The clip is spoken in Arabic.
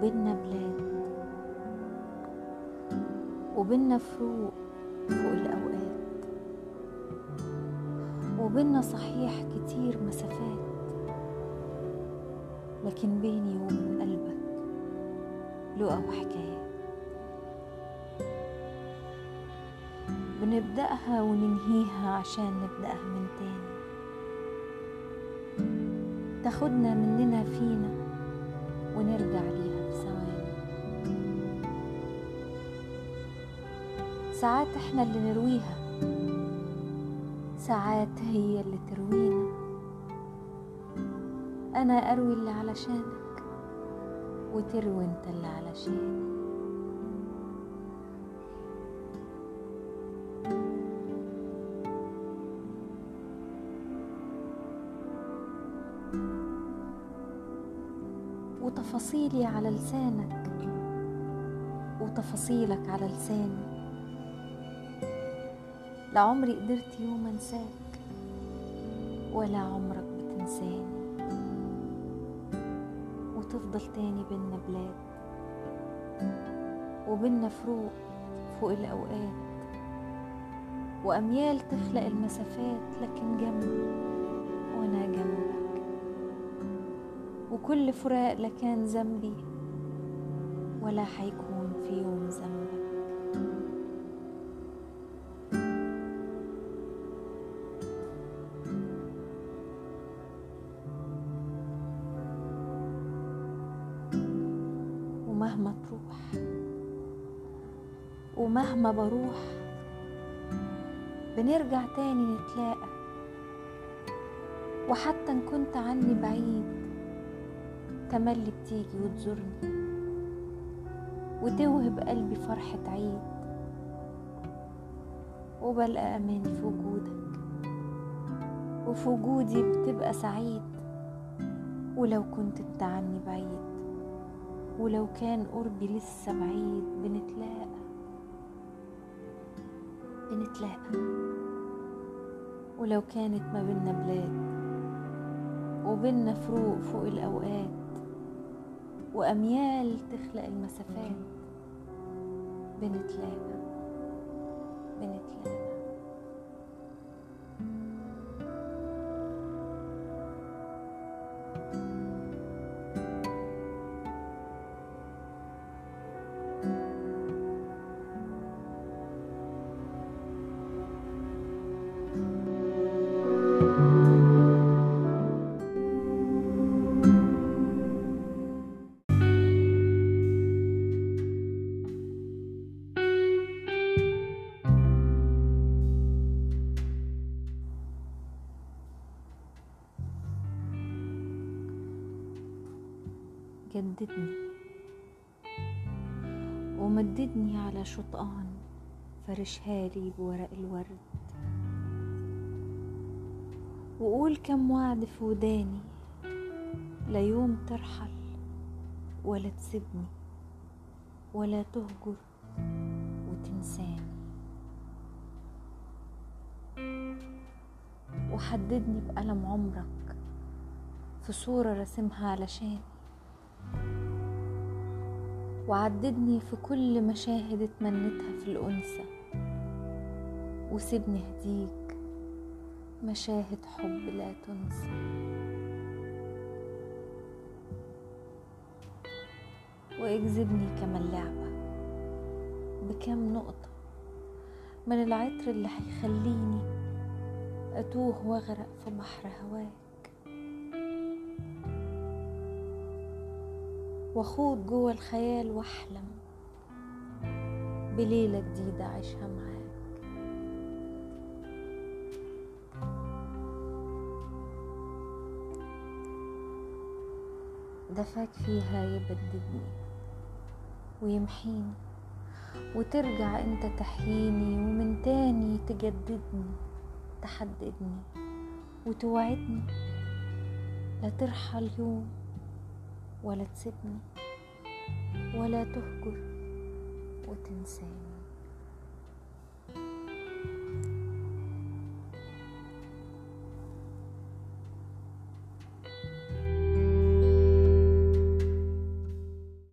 وبيننا بلاد. وبيننا فروق فوق الأوقات. وبيننا صحيح كتير مسافات. لكن بيني وبين قلبك لقى وحكايات بنبدأها وننهيها عشان نبدأها من تاني. تاخدنا مننا فينا ونرجع ليها. ساعات إحنا اللي نرويها. ساعات هي اللي تروينا. أنا أروي اللي علشانك وتروي أنت اللي علشاني. وتفاصيلي على لسانك وتفاصيلك على لساني. لعمري قدرت يوم انساك ولا عمرك بتنساني. وتفضل تاني بينا بلاد وبينا فروق فوق الأوقات. وأميال تخلق المسافات لكن جنبي وأنا جنبك. وكل فراق لا كان ذنبي ولا حيكون في يوم ذنبك. ومهما تروح ومهما بروح بنرجع تاني نتلاقى. وحتى إن كنت عني بعيد تملي بتيجي وتزورني وتوهب قلبي فرحة عيد. وبلقى أماني في وجودك وفي وجودي بتبقى سعيد. ولو كنت انت عني بعيد ولو كان قربي لسه بعيد بنتلاقى. بنتلاقى. ولو كانت ما بينا بلاد وبينا فروق فوق الأوقات وأميال تخلق المسافات بنتلاقى. بنتلاقى. جددني ومددني على شطآن فرشها لي بورق الورد. وقول كم وعد في وداني لا يوم ترحل ولا تسيبني ولا تهجر وتنساني. وحددني بقلم عمرك في صورة رسمها علشاني. وعددني في كل مشاهد اتمنيتها في الأنثى. وسيبني هديك مشاهد حب لا تنسى. وأجذبني كما اللعبة بكم نقطة من العطر اللي هيخليني أتوه وأغرق في بحر هواك واخوض جوه الخيال واحلم بليلة جديدة عيشها معاك. دفاك فيها يبددني ويمحيني وترجع انت تحييني ومن تاني تجددني تحددني وتوعدني لا ترحل يوم ولا تسيبني ولا تهجر وتنساني.